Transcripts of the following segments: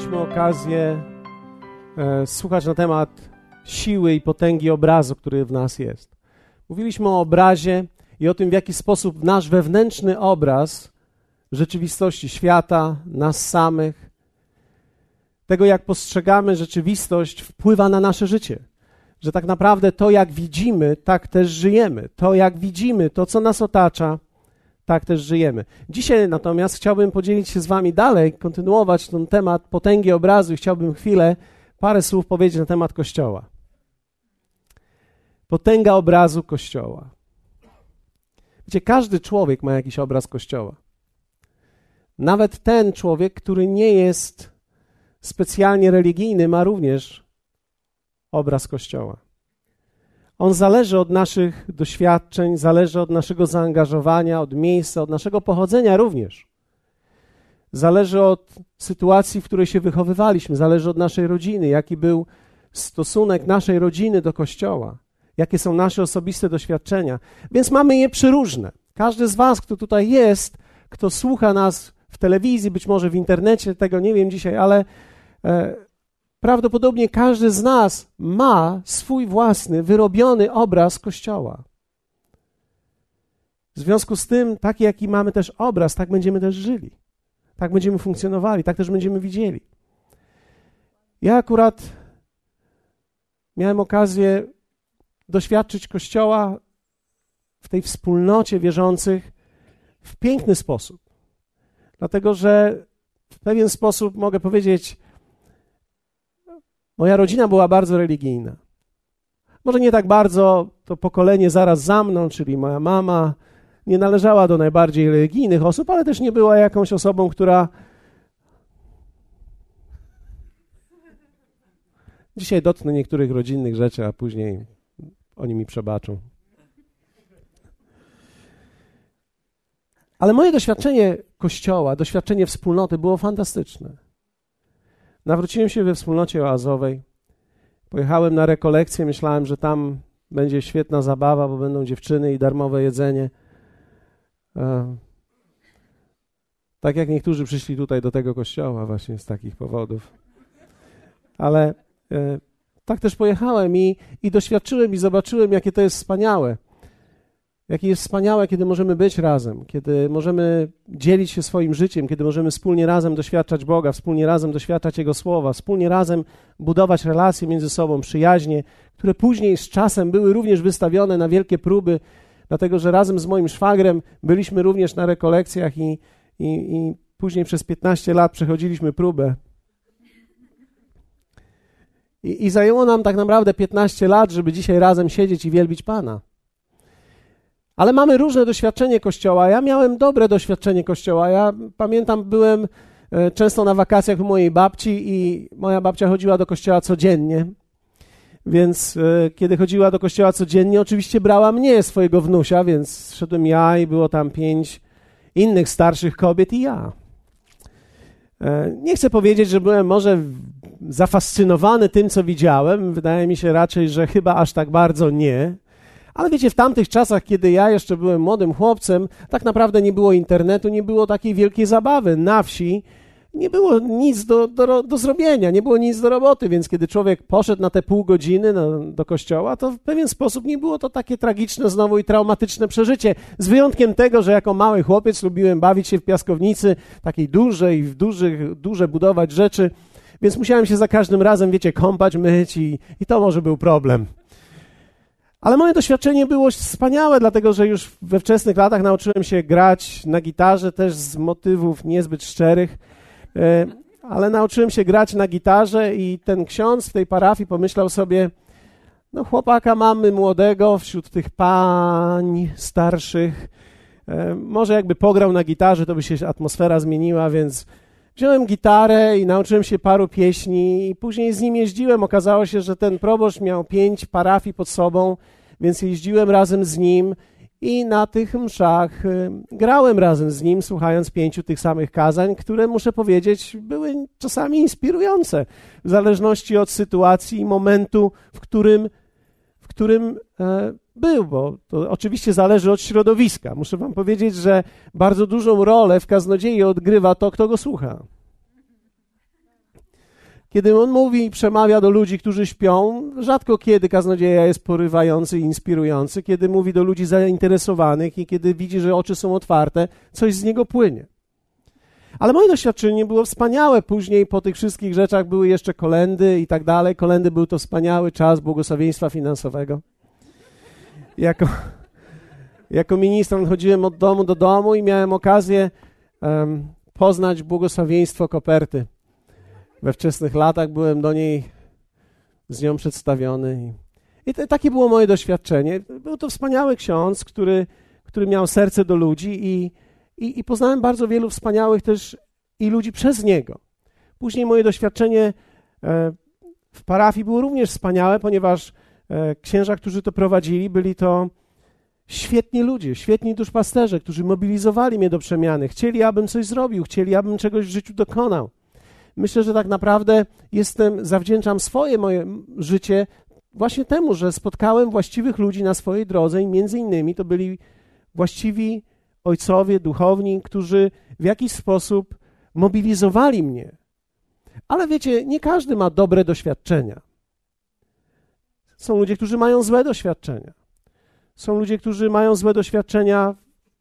mieliśmy okazję e, słuchać na temat siły i potęgi obrazu, który w nas jest. Mówiliśmy o obrazie i o tym, w jaki sposób nasz wewnętrzny obraz rzeczywistości świata, nas samych, tego, jak postrzegamy rzeczywistość, wpływa na nasze życie. Że tak naprawdę to, jak widzimy, tak też żyjemy. To, jak widzimy, to, co nas otacza, tak też żyjemy. Dzisiaj natomiast chciałbym podzielić się z Wami dalej, kontynuować ten temat potęgi obrazu i chciałbym chwilę parę słów powiedzieć na temat Kościoła. Potęga obrazu Kościoła. Wiecie, każdy człowiek ma jakiś obraz Kościoła. Nawet ten człowiek, który nie jest specjalnie religijny, ma również obraz Kościoła. On zależy od naszych doświadczeń, zależy od naszego zaangażowania, od miejsca, od naszego pochodzenia również. Zależy od sytuacji, w której się wychowywaliśmy, zależy od naszej rodziny, jaki był stosunek naszej rodziny do Kościoła, jakie są nasze osobiste doświadczenia. Więc mamy je przeróżne. Każdy z Was, kto tutaj jest, kto słucha nas w telewizji, być może w internecie, tego nie wiem dzisiaj, ale e, prawdopodobnie każdy z nas ma swój własny, wyrobiony obraz Kościoła. W związku z tym, taki jaki mamy też obraz, tak będziemy też żyli. Tak będziemy funkcjonowali, tak też będziemy widzieli. Ja akurat miałem okazję doświadczyć Kościoła w tej wspólnocie wierzących w piękny sposób. Dlatego, że w pewien sposób mogę powiedzieć, Moja rodzina była bardzo religijna. Może nie tak bardzo to pokolenie zaraz za mną, czyli moja mama, nie należała do najbardziej religijnych osób, ale też nie była jakąś osobą, która. Dzisiaj dotknę niektórych rodzinnych rzeczy, a później oni mi przebaczą. Ale moje doświadczenie kościoła, doświadczenie wspólnoty było fantastyczne. Nawróciłem się we wspólnocie oazowej. Pojechałem na rekolekcję, myślałem, że tam będzie świetna zabawa, bo będą dziewczyny i darmowe jedzenie. E, tak jak niektórzy przyszli tutaj do tego kościoła właśnie z takich powodów. Ale e, tak też pojechałem i, i doświadczyłem i zobaczyłem, jakie to jest wspaniałe. Jakie jest wspaniałe, kiedy możemy być razem, kiedy możemy dzielić się swoim życiem, kiedy możemy wspólnie razem doświadczać Boga, wspólnie razem doświadczać Jego słowa, wspólnie razem budować relacje między sobą, przyjaźnie, które później z czasem były również wystawione na wielkie próby, dlatego że razem z moim szwagrem byliśmy również na rekolekcjach i, i, i później przez 15 lat przechodziliśmy próbę. I, I zajęło nam tak naprawdę 15 lat, żeby dzisiaj razem siedzieć i wielbić Pana. Ale mamy różne doświadczenie Kościoła. Ja miałem dobre doświadczenie Kościoła. Ja pamiętam, byłem e, często na wakacjach u mojej babci i moja babcia chodziła do kościoła codziennie. Więc e, kiedy chodziła do kościoła codziennie, oczywiście brała mnie, swojego wnusia, więc szedłem ja i było tam pięć innych starszych kobiet i ja. E, nie chcę powiedzieć, że byłem może zafascynowany tym, co widziałem. Wydaje mi się raczej, że chyba aż tak bardzo nie. Ale wiecie, w tamtych czasach, kiedy ja jeszcze byłem młodym chłopcem, tak naprawdę nie było internetu, nie było takiej wielkiej zabawy. Na wsi nie było nic do, do, do zrobienia, nie było nic do roboty, więc kiedy człowiek poszedł na te pół godziny no, do kościoła, to w pewien sposób nie było to takie tragiczne znowu i traumatyczne przeżycie. Z wyjątkiem tego, że jako mały chłopiec lubiłem bawić się w piaskownicy, takiej dużej, w dużych, duże budować rzeczy, więc musiałem się za każdym razem, wiecie, kąpać, myć i, i to może był problem. Ale moje doświadczenie było wspaniałe, dlatego że już we wczesnych latach nauczyłem się grać na gitarze, też z motywów niezbyt szczerych, e, ale nauczyłem się grać na gitarze i ten ksiądz w tej parafii pomyślał sobie, no chłopaka mamy młodego wśród tych pań starszych, e, może jakby pograł na gitarze, to by się atmosfera zmieniła, więc Wziąłem gitarę i nauczyłem się paru pieśni i później z nim jeździłem. Okazało się, że ten proboszcz miał pięć parafii pod sobą, więc jeździłem razem z nim i na tych mszach y, grałem razem z nim, słuchając pięciu tych samych kazań, które muszę powiedzieć były czasami inspirujące, w zależności od sytuacji i momentu, w którym, którym e, był, bo to oczywiście zależy od środowiska. Muszę wam powiedzieć, że bardzo dużą rolę w kaznodziei odgrywa to, kto go słucha. Kiedy on mówi i przemawia do ludzi, którzy śpią, rzadko kiedy kaznodzieja jest porywający i inspirujący, kiedy mówi do ludzi zainteresowanych i kiedy widzi, że oczy są otwarte, coś z niego płynie. Ale moje doświadczenie było wspaniałe. Później po tych wszystkich rzeczach były jeszcze kolendy i tak dalej. Kolendy był to wspaniały czas błogosławieństwa finansowego. Jako, jako ministrant chodziłem od domu do domu i miałem okazję um, poznać błogosławieństwo koperty. We wczesnych latach byłem do niej z nią przedstawiony. I, te, takie było moje doświadczenie. Był to wspaniały ksiądz, który, który miał serce do ludzi i, i, i poznałem bardzo wielu wspaniałych też i ludzi przez niego. Później moje doświadczenie e, w parafii było również wspaniałe, ponieważ e, księża, którzy to prowadzili, byli to świetni ludzie, świetni duszpasterze, którzy mobilizowali mnie do przemiany. Chcieli, abym coś zrobił, chcieli, abym czegoś w życiu dokonał. Myślę, że tak naprawdę jestem, zawdzięczam swoje moje życie właśnie temu, że spotkałem właściwych ludzi na swojej drodze i między innymi to byli właściwi ojcowie, duchowni, którzy w jakiś sposób mobilizowali mnie. Ale wiecie, nie każdy ma dobre doświadczenia. Są ludzie, którzy mają złe doświadczenia. Są ludzie, którzy mają złe doświadczenia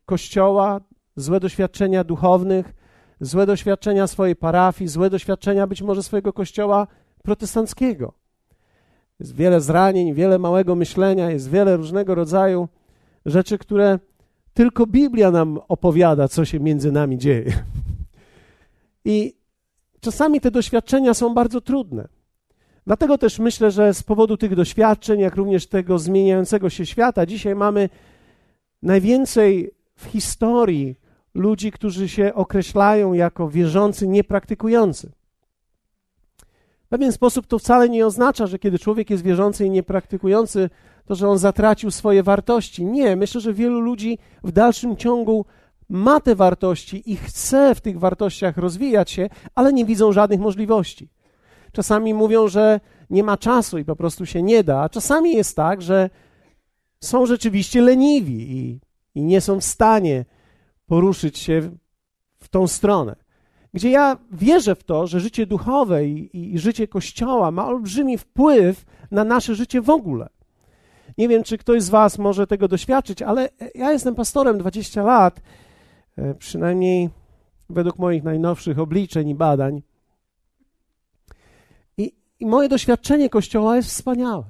kościoła, złe doświadczenia duchownych, złe doświadczenia swojej parafii, złe doświadczenia być może swojego kościoła protestanckiego. Jest wiele zranień, wiele małego myślenia, jest wiele różnego rodzaju rzeczy, które tylko Biblia nam opowiada, co się między nami dzieje. I czasami te doświadczenia są bardzo trudne. Dlatego też myślę, że z powodu tych doświadczeń, jak również tego zmieniającego się świata, dzisiaj mamy najwięcej w historii ludzi, którzy się określają jako wierzący, niepraktykujący. W pewien sposób to wcale nie oznacza, że kiedy człowiek jest wierzący i niepraktykujący, to że on zatracił swoje wartości. Nie, myślę, że wielu ludzi w dalszym ciągu ma te wartości i chce w tych wartościach rozwijać się, ale nie widzą żadnych możliwości. Czasami mówią, że nie ma czasu i po prostu się nie da, a czasami jest tak, że są rzeczywiście leniwi i, i nie są w stanie poruszyć się w tą stronę. Gdzie ja wierzę w to, że życie duchowe i, i życie Kościoła ma olbrzymi wpływ na nasze życie w ogóle. Nie wiem, czy ktoś z Was może tego doświadczyć, ale ja jestem pastorem 20 lat, e, przynajmniej według moich najnowszych obliczeń i badań. I, i moje doświadczenie Kościoła jest wspaniałe.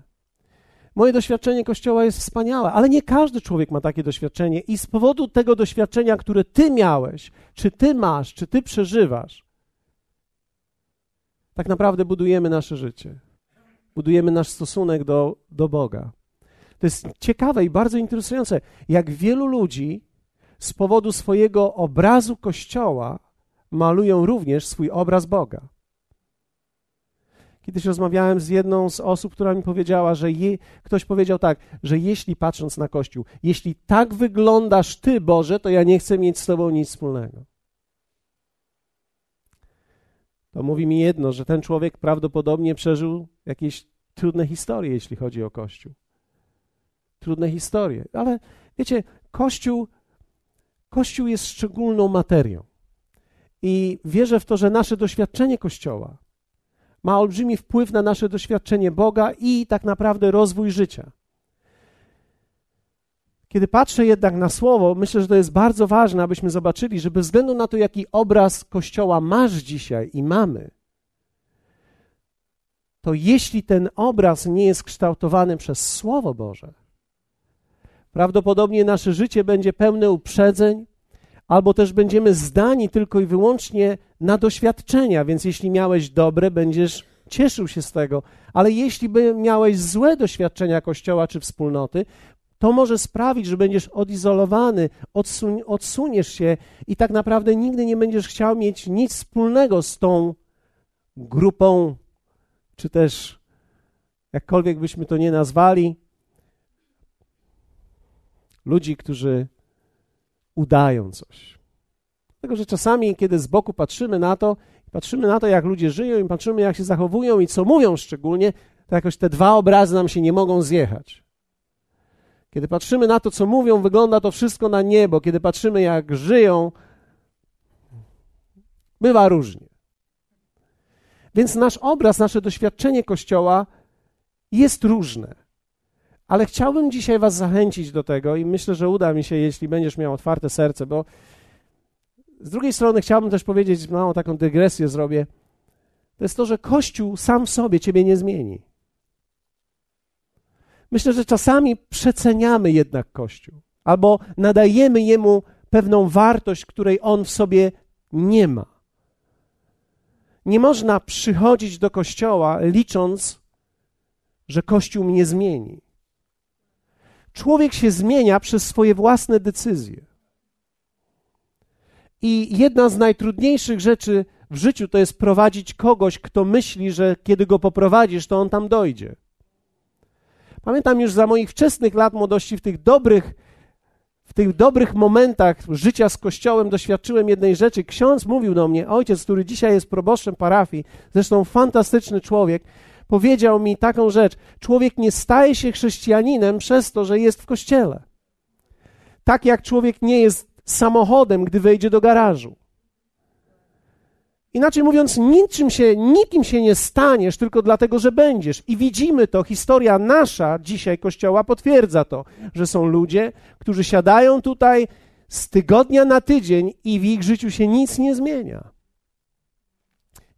Moje doświadczenie Kościoła jest wspaniałe, ale nie każdy człowiek ma takie doświadczenie, i z powodu tego doświadczenia, które ty miałeś, czy ty masz, czy ty przeżywasz, tak naprawdę budujemy nasze życie. Budujemy nasz stosunek do, do Boga. To jest ciekawe i bardzo interesujące, jak wielu ludzi z powodu swojego obrazu Kościoła malują również swój obraz Boga. Kiedyś rozmawiałem z jedną z osób, która mi powiedziała, że je, ktoś powiedział tak, że jeśli patrząc na Kościół, jeśli tak wyglądasz Ty, Boże, to ja nie chcę mieć z Tobą nic wspólnego. To mówi mi jedno, że ten człowiek prawdopodobnie przeżył jakieś trudne historie, jeśli chodzi o Kościół. Trudne historie. Ale wiecie, Kościół, Kościół jest szczególną materią. I wierzę w to, że nasze doświadczenie Kościoła ma olbrzymi wpływ na nasze doświadczenie Boga i tak naprawdę rozwój życia. Kiedy patrzę jednak na słowo, myślę, że to jest bardzo ważne, abyśmy zobaczyli, że bez względu na to, jaki obraz Kościoła masz dzisiaj i mamy, to jeśli ten obraz nie jest kształtowany przez Słowo Boże, prawdopodobnie nasze życie będzie pełne uprzedzeń, albo też będziemy zdani tylko i wyłącznie na doświadczenia, więc jeśli miałeś dobre, będziesz cieszył się z tego, ale jeśli by miałeś złe doświadczenia Kościoła czy wspólnoty, to może sprawić, że będziesz odizolowany, odsun odsuniesz się i tak naprawdę nigdy nie będziesz chciał mieć nic wspólnego z tą grupą, czy też jakkolwiek byśmy to nie nazwali, ludzi, którzy udają coś. Dlatego, że czasami, kiedy z boku patrzymy na to, patrzymy na to, jak ludzie żyją i patrzymy, jak się zachowują i co mówią szczególnie, to jakoś te dwa obrazy nam się nie mogą zjechać. Kiedy patrzymy na to, co mówią, wygląda to wszystko na niebo. Kiedy patrzymy, jak żyją, bywa różnie. Więc nasz obraz, nasze doświadczenie Kościoła jest różne. Ale chciałbym dzisiaj Was zachęcić do tego i myślę, że uda mi się, jeśli będziesz miał otwarte serce, bo z drugiej strony chciałbym też powiedzieć, małą taką dygresję zrobię. To jest to, że Kościół sam w sobie Ciebie nie zmieni. Myślę, że czasami przeceniamy jednak Kościół albo nadajemy jemu pewną wartość, której on w sobie nie ma. Nie można przychodzić do kościoła licząc, że kościół mnie zmieni. Człowiek się zmienia przez swoje własne decyzje. I jedna z najtrudniejszych rzeczy w życiu to jest prowadzić kogoś, kto myśli, że kiedy go poprowadzisz, to on tam dojdzie. Pamiętam już za moich wczesnych lat młodości, w tych dobrych, w tych dobrych momentach życia z Kościołem doświadczyłem jednej rzeczy. Ksiądz mówił do mnie, ojciec, który dzisiaj jest proboszczem parafii, zresztą fantastyczny człowiek, powiedział mi taką rzecz. Człowiek nie staje się chrześcijaninem przez to, że jest w kościele. Tak jak człowiek nie jest samochodem, gdy wejdzie do garażu. Inaczej mówiąc, niczym się, nikim się nie staniesz tylko dlatego, że będziesz. I widzimy to, historia nasza dzisiaj Kościoła potwierdza to, że są ludzie, którzy siadają tutaj z tygodnia na tydzień i w ich życiu się nic nie zmienia.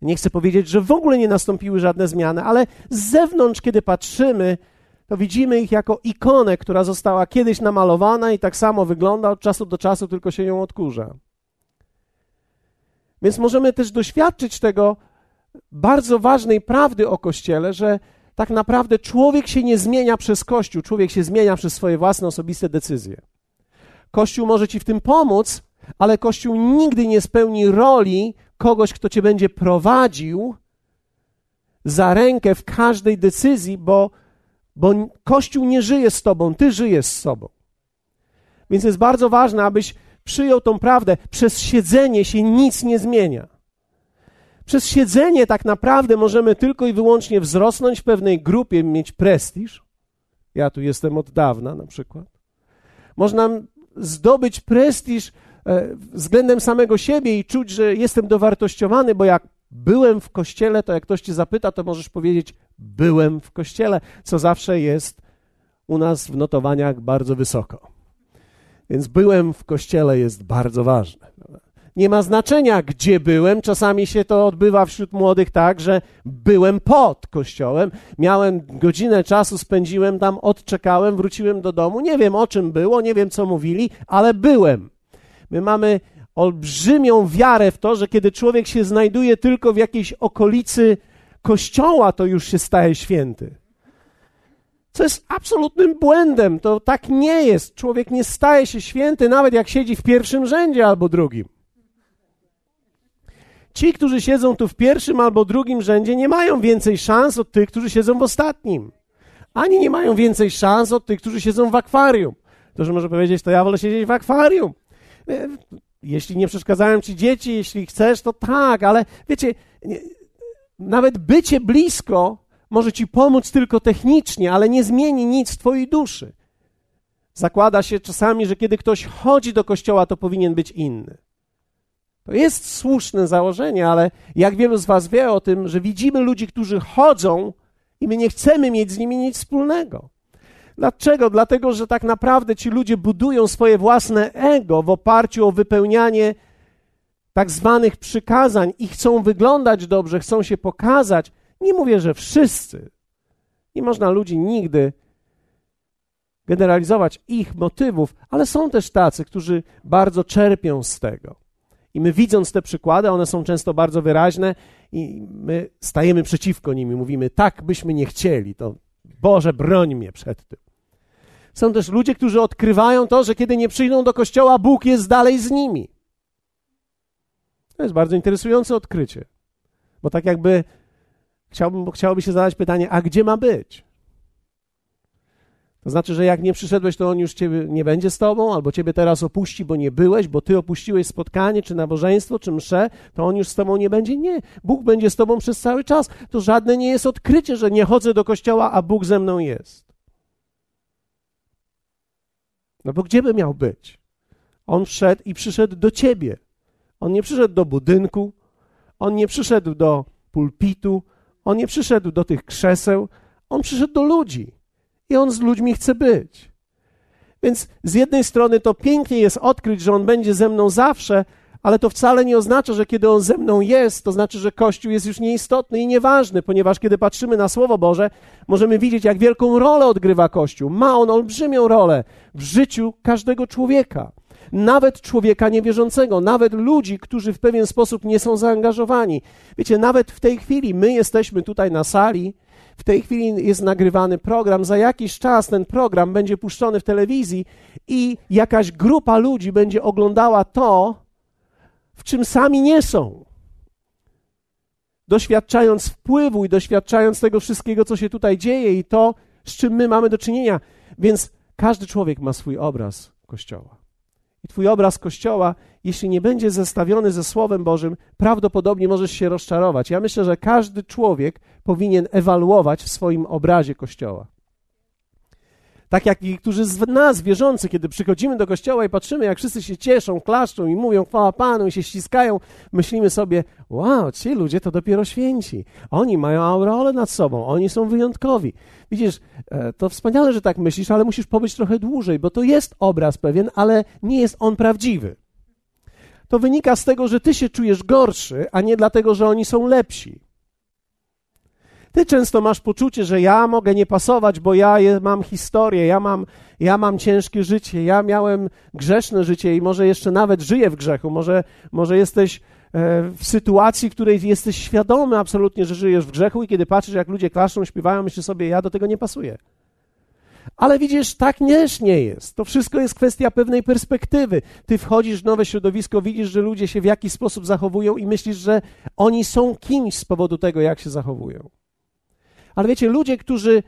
Nie chcę powiedzieć, że w ogóle nie nastąpiły żadne zmiany, ale z zewnątrz, kiedy patrzymy, to widzimy ich jako ikonę, która została kiedyś namalowana i tak samo wygląda od czasu do czasu, tylko się ją odkurza. Więc możemy też doświadczyć tego bardzo ważnej prawdy o Kościele, że tak naprawdę człowiek się nie zmienia przez Kościół, człowiek się zmienia przez swoje własne osobiste decyzje. Kościół może ci w tym pomóc, ale Kościół nigdy nie spełni roli kogoś, kto cię będzie prowadził za rękę w każdej decyzji, bo, bo Kościół nie żyje z tobą, ty żyjesz z sobą. Więc jest bardzo ważne, abyś przyjął tą prawdę. Przez siedzenie się nic nie zmienia. Przez siedzenie tak naprawdę możemy tylko i wyłącznie wzrosnąć w pewnej grupie, mieć prestiż. Ja tu jestem od dawna na przykład. Można zdobyć prestiż względem samego siebie i czuć, że jestem dowartościowany, bo jak byłem w kościele, to jak ktoś cię zapyta, to możesz powiedzieć: Byłem w kościele, co zawsze jest u nas w notowaniach bardzo wysoko. Więc byłem w kościele jest bardzo ważne. Nie ma znaczenia, gdzie byłem. Czasami się to odbywa wśród młodych tak, że byłem pod kościołem, miałem godzinę czasu, spędziłem tam, odczekałem, wróciłem do domu. Nie wiem o czym było, nie wiem co mówili, ale byłem. My mamy olbrzymią wiarę w to, że kiedy człowiek się znajduje tylko w jakiejś okolicy kościoła, to już się staje święty co jest absolutnym błędem. To tak nie jest. Człowiek nie staje się święty, nawet jak siedzi w pierwszym rzędzie albo drugim. Ci, którzy siedzą tu w pierwszym albo drugim rzędzie, nie mają więcej szans od tych, którzy siedzą w ostatnim. Ani nie mają więcej szans od tych, którzy siedzą w akwarium. Ktoś może powiedzieć, to ja wolę siedzieć w akwarium. E, jeśli nie przeszkadzają ci dzieci, jeśli chcesz, to tak, ale wiecie, nie, nawet bycie blisko może ci pomóc tylko technicznie, ale nie zmieni nic w twojej duszy. Zakłada się czasami, że kiedy ktoś chodzi do kościoła, to powinien być inny. To jest słuszne założenie, ale jak wielu z Was wie o tym, że widzimy ludzi, którzy chodzą i my nie chcemy mieć z nimi nic wspólnego. Dlaczego? Dlatego, że tak naprawdę ci ludzie budują swoje własne ego w oparciu o wypełnianie tak zwanych przykazań i chcą wyglądać dobrze, chcą się pokazać, nie mówię, że wszyscy. Nie można ludzi nigdy generalizować ich motywów, ale są też tacy, którzy bardzo czerpią z tego. I my widząc te przykłady, one są często bardzo wyraźne i my stajemy przeciwko nim i mówimy, tak byśmy nie chcieli, to Boże, broń mnie przed tym. Są też ludzie, którzy odkrywają to, że kiedy nie przyjdą do kościoła, Bóg jest dalej z nimi. To jest bardzo interesujące odkrycie, bo tak jakby chciałbym, chciałoby się zadać pytanie, a gdzie ma być? To znaczy, że jak nie przyszedłeś, to on już ciebie nie będzie z tobą, albo ciebie teraz opuści, bo nie byłeś, bo ty opuściłeś spotkanie, czy nabożeństwo, czy mszę, to on już z tobą nie będzie. Nie. Bóg będzie z tobą przez cały czas. To żadne nie jest odkrycie, że nie chodzę do kościoła, a Bóg ze mną jest. No bo gdzie by miał być? On wszedł i przyszedł do ciebie. On nie przyszedł do budynku, on nie przyszedł do pulpitu, on nie przyszedł do tych krzeseł, on przyszedł do ludzi i on z ludźmi chce być. Więc z jednej strony to pięknie jest odkryć, że on będzie ze mną zawsze, ale to wcale nie oznacza, że kiedy on ze mną jest, to znaczy, że Kościół jest już nieistotny i nieważny, ponieważ kiedy patrzymy na Słowo Boże, możemy widzieć, jak wielką rolę odgrywa Kościół. Ma on olbrzymią rolę w życiu każdego człowieka nawet człowieka niewierzącego, nawet ludzi, którzy w pewien sposób nie są zaangażowani. Wiecie, nawet w tej chwili my jesteśmy tutaj na sali, w tej chwili jest nagrywany program, za jakiś czas ten program będzie puszczony w telewizji i jakaś grupa ludzi będzie oglądała to, w czym sami nie są. Doświadczając wpływu i doświadczając tego wszystkiego, co się tutaj dzieje i to, z czym my mamy do czynienia. Więc każdy człowiek ma swój obraz Kościoła. I Twój obraz Kościoła, jeśli nie będzie zestawiony ze Słowem Bożym, prawdopodobnie możesz się rozczarować. Ja myślę, że każdy człowiek powinien ewaluować w swoim obrazie Kościoła. Tak jak niektórzy z nas, wierzący, kiedy przychodzimy do kościoła i patrzymy, jak wszyscy się cieszą, klaszczą i mówią chwała Panu i się ściskają, myślimy sobie, wow, ci ludzie to dopiero święci. Oni mają aureolę nad sobą, oni są wyjątkowi. Widzisz, e, to wspaniale, że tak myślisz, ale musisz pobyć trochę dłużej, bo to jest obraz pewien, ale nie jest on prawdziwy. To wynika z tego, że ty się czujesz gorszy, a nie dlatego, że oni są lepsi. Ty często masz poczucie, że ja mogę nie pasować, bo ja mam historię, ja mam, ja mam ciężkie życie, ja miałem grzeszne życie i może jeszcze nawet żyję w grzechu, może, może jesteś e, w sytuacji, w której jesteś świadomy absolutnie, że żyjesz w grzechu i kiedy patrzysz, jak ludzie klaszczą, śpiewają, myślisz sobie, ja do tego nie pasuję. Ale widzisz, tak też nie jest. To wszystko jest kwestia pewnej perspektywy. Ty wchodzisz w nowe środowisko, widzisz, że ludzie się w jakiś sposób zachowują i myślisz, że oni są kimś z powodu tego, jak się zachowują. Ale wiecie, ludzie, którzy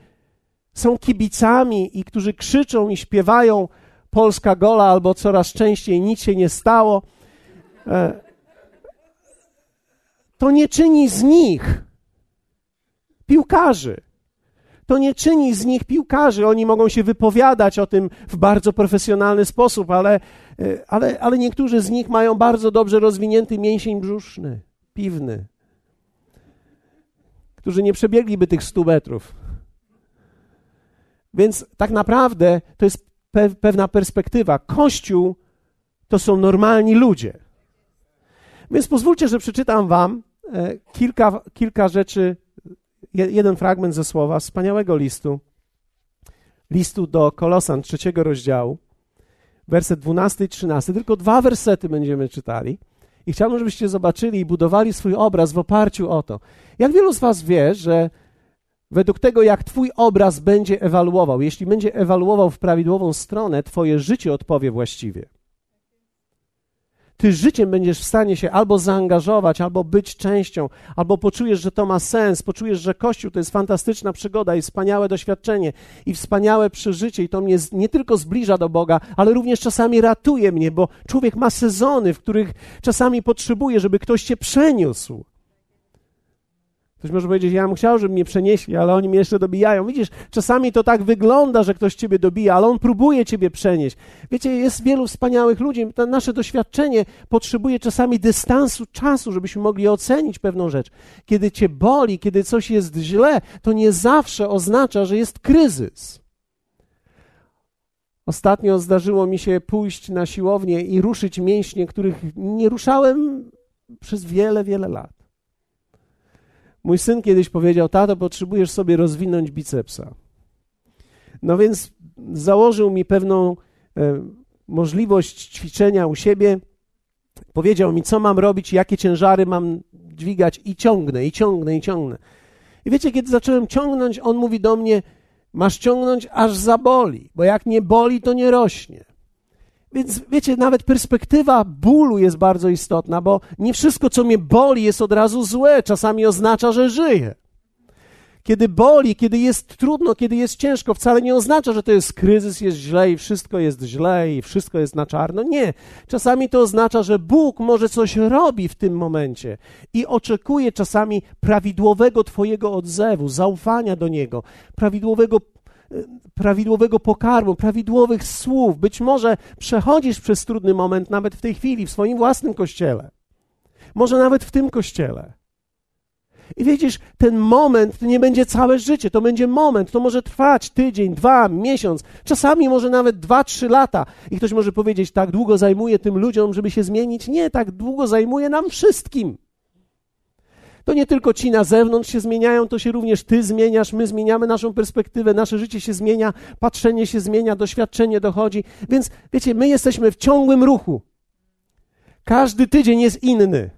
są kibicami i którzy krzyczą i śpiewają Polska gola albo coraz częściej nic się nie stało, e, to nie czyni z nich piłkarzy. To nie czyni z nich piłkarzy. Oni mogą się wypowiadać o tym w bardzo profesjonalny sposób, ale, e, ale, ale niektórzy z nich mają bardzo dobrze rozwinięty mięsień brzuszny, piwny którzy nie przebiegliby tych 100 metrów. Więc tak naprawdę to jest pe pewna perspektywa. Kościół to są normalni ludzie. Więc pozwólcie, że przeczytam Wam e, kilka, kilka rzeczy, jeden fragment ze słowa wspaniałego listu, listu do Kolosan trzeciego rozdziału, werset 12 i 13. Tylko dwa wersety będziemy czytali. I chciałbym, żebyście zobaczyli i budowali swój obraz w oparciu o to. Jak wielu z Was wie, że według tego, jak Twój obraz będzie ewaluował, jeśli będzie ewaluował w prawidłową stronę, Twoje życie odpowie właściwie. Ty życiem będziesz w stanie się albo zaangażować, albo być częścią, albo poczujesz, że to ma sens, poczujesz, że Kościół to jest fantastyczna przygoda i wspaniałe doświadczenie i wspaniałe przeżycie i to mnie nie tylko zbliża do Boga, ale również czasami ratuje mnie, bo człowiek ma sezony, w których czasami potrzebuje, żeby ktoś cię przeniósł. Ktoś może powiedzieć, ja bym chciał, żeby mnie przenieśli, ale oni mnie jeszcze dobijają. Widzisz, czasami to tak wygląda, że ktoś ciebie dobija, ale on próbuje ciebie przenieść. Wiecie, jest wielu wspaniałych ludzi. To nasze doświadczenie potrzebuje czasami dystansu czasu, żebyśmy mogli ocenić pewną rzecz. Kiedy cię boli, kiedy coś jest źle, to nie zawsze oznacza, że jest kryzys. Ostatnio zdarzyło mi się pójść na siłownię i ruszyć mięśnie, których nie ruszałem przez wiele, wiele lat. Mój syn kiedyś powiedział: Tato, potrzebujesz sobie rozwinąć bicepsa. No więc założył mi pewną e, możliwość ćwiczenia u siebie. Powiedział mi, co mam robić, jakie ciężary mam dźwigać, i ciągnę, i ciągnę, i ciągnę. I wiecie, kiedy zacząłem ciągnąć, on mówi do mnie: Masz ciągnąć, aż zaboli, bo jak nie boli, to nie rośnie. Więc wiecie, nawet perspektywa bólu jest bardzo istotna, bo nie wszystko, co mnie boli, jest od razu złe. Czasami oznacza, że żyję. Kiedy boli, kiedy jest trudno, kiedy jest ciężko, wcale nie oznacza, że to jest kryzys, jest źle i wszystko jest źle i wszystko jest na czarno. Nie. Czasami to oznacza, że Bóg może coś robi w tym momencie i oczekuje czasami prawidłowego Twojego odzewu, zaufania do Niego, prawidłowego prawidłowego pokarmu, prawidłowych słów. Być może przechodzisz przez trudny moment nawet w tej chwili, w swoim własnym kościele. Może nawet w tym kościele. I widzisz, ten moment nie będzie całe życie, to będzie moment, to może trwać tydzień, dwa, miesiąc, czasami może nawet dwa, trzy lata. I ktoś może powiedzieć, tak długo zajmuje tym ludziom, żeby się zmienić? Nie, tak długo zajmuje nam wszystkim. To nie tylko ci na zewnątrz się zmieniają, to się również ty zmieniasz, my zmieniamy naszą perspektywę, nasze życie się zmienia, patrzenie się zmienia, doświadczenie dochodzi. Więc wiecie, my jesteśmy w ciągłym ruchu. Każdy tydzień jest inny.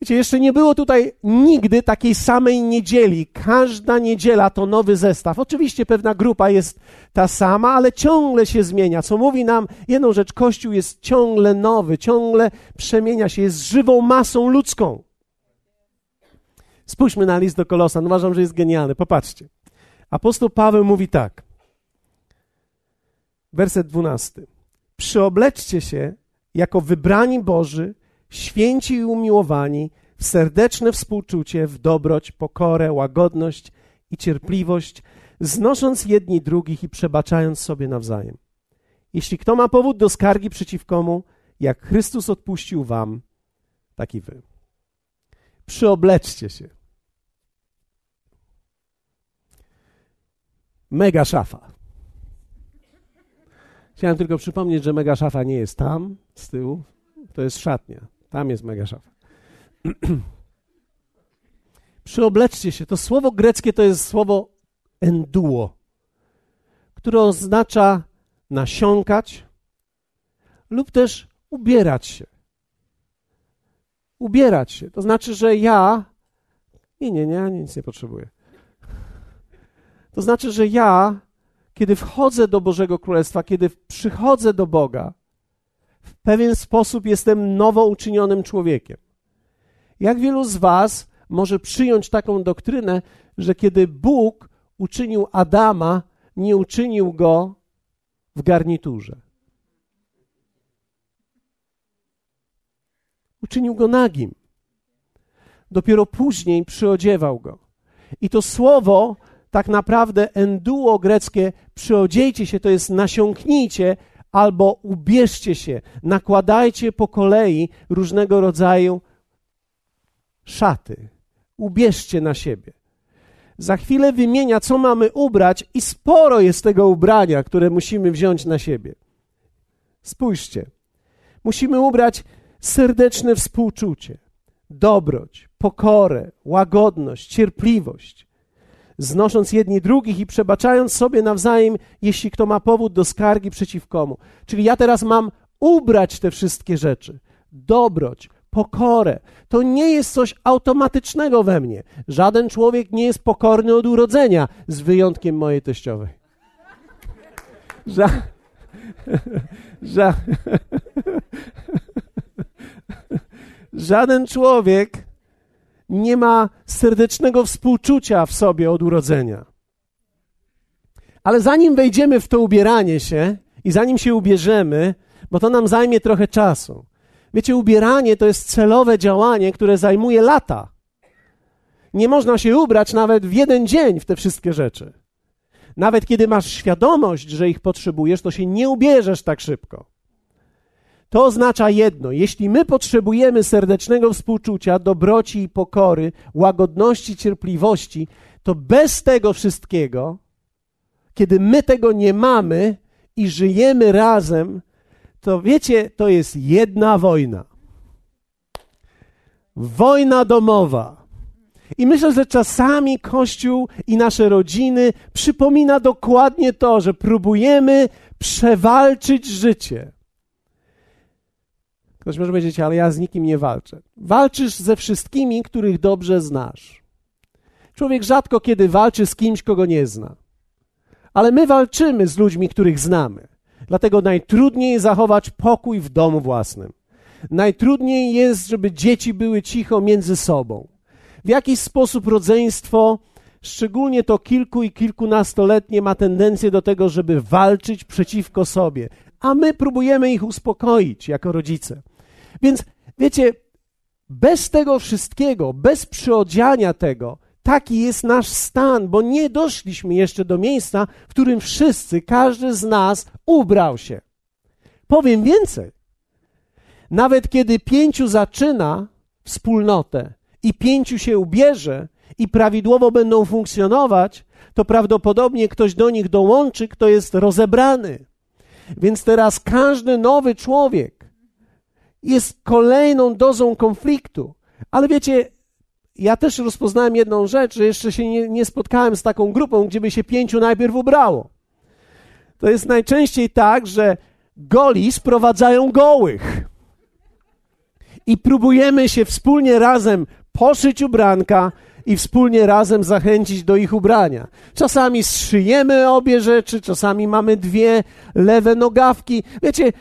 Wiecie, jeszcze nie było tutaj nigdy takiej samej niedzieli. Każda niedziela to nowy zestaw. Oczywiście pewna grupa jest ta sama, ale ciągle się zmienia. Co mówi nam jedną rzecz, Kościół jest ciągle nowy, ciągle przemienia się, jest żywą masą ludzką. Spójrzmy na list do Kolosan. Uważam, że jest genialny. Popatrzcie. Apostoł Paweł mówi tak. Werset dwunasty. Przyobleczcie się jako wybrani Boży, święci i umiłowani, w serdeczne współczucie, w dobroć, pokorę, łagodność i cierpliwość, znosząc jedni drugich i przebaczając sobie nawzajem. Jeśli kto ma powód do skargi przeciwkomu, jak Chrystus odpuścił wam, tak i wy. Przyobleczcie się. Mega szafa. Chciałem tylko przypomnieć, że mega szafa nie jest tam, z tyłu. To jest szatnia. Tam jest mega szafa. Przyobleczcie się. To słowo greckie to jest słowo enduo, które oznacza nasiąkać lub też ubierać się. Ubierać się. To znaczy, że ja. Nie, nie, nie, nic nie potrzebuję. To znaczy, że ja, kiedy wchodzę do Bożego Królestwa, kiedy przychodzę do Boga, w pewien sposób jestem nowo uczynionym człowiekiem. Jak wielu z Was może przyjąć taką doktrynę, że kiedy Bóg uczynił Adama, nie uczynił go w garniturze? Uczynił go nagim. Dopiero później przyodziewał go. I to słowo, tak naprawdę enduo greckie, przyodziejcie się, to jest nasiąknijcie, albo ubierzcie się, nakładajcie po kolei różnego rodzaju szaty. Ubierzcie na siebie. Za chwilę wymienia, co mamy ubrać, i sporo jest tego ubrania, które musimy wziąć na siebie. Spójrzcie. Musimy ubrać serdeczne współczucie, dobroć, pokorę, łagodność, cierpliwość, znosząc jedni drugich i przebaczając sobie nawzajem, jeśli kto ma powód do skargi przeciw komu. Czyli ja teraz mam ubrać te wszystkie rzeczy. Dobroć, pokorę. To nie jest coś automatycznego we mnie. Żaden człowiek nie jest pokorny od urodzenia, z wyjątkiem mojej teściowej. Ża... Ża... Żaden człowiek nie ma serdecznego współczucia w sobie od urodzenia. Ale zanim wejdziemy w to ubieranie się i zanim się ubierzemy, bo to nam zajmie trochę czasu. Wiecie, ubieranie to jest celowe działanie, które zajmuje lata. Nie można się ubrać nawet w jeden dzień w te wszystkie rzeczy. Nawet kiedy masz świadomość, że ich potrzebujesz, to się nie ubierzesz tak szybko. To oznacza jedno: jeśli my potrzebujemy serdecznego współczucia, dobroci i pokory, łagodności, cierpliwości, to bez tego wszystkiego, kiedy my tego nie mamy i żyjemy razem, to wiecie, to jest jedna wojna. Wojna domowa. I myślę, że czasami Kościół i nasze rodziny przypomina dokładnie to, że próbujemy przewalczyć życie Ktoś może powiedzieć, ale ja z nikim nie walczę. Walczysz ze wszystkimi, których dobrze znasz. Człowiek rzadko kiedy walczy z kimś, kogo nie zna. Ale my walczymy z ludźmi, których znamy. Dlatego najtrudniej zachować pokój w domu własnym. Najtrudniej jest, żeby dzieci były cicho między sobą. W jakiś sposób rodzeństwo, szczególnie to kilku i kilkunastoletnie, ma tendencję do tego, żeby walczyć przeciwko sobie, a my próbujemy ich uspokoić jako rodzice. Więc wiecie, bez tego wszystkiego, bez przyodziania tego, taki jest nasz stan, bo nie doszliśmy jeszcze do miejsca, w którym wszyscy, każdy z nas ubrał się. Powiem więcej. Nawet kiedy pięciu zaczyna wspólnotę i pięciu się ubierze i prawidłowo będą funkcjonować, to prawdopodobnie ktoś do nich dołączy, kto jest rozebrany. Więc teraz każdy nowy człowiek jest kolejną dozą konfliktu. Ale wiecie, ja też rozpoznałem jedną rzecz, że jeszcze się nie, nie, spotkałem z taką grupą, gdzie by się pięciu najpierw ubrało. To jest najczęściej tak, że goli sprowadzają gołych. I próbujemy się wspólnie razem poszyć ubranka, i wspólnie razem zachęcić do ich ubrania. Czasami zszyjemy obie rzeczy, czasami mamy dwie lewe nogawki. Wiecie,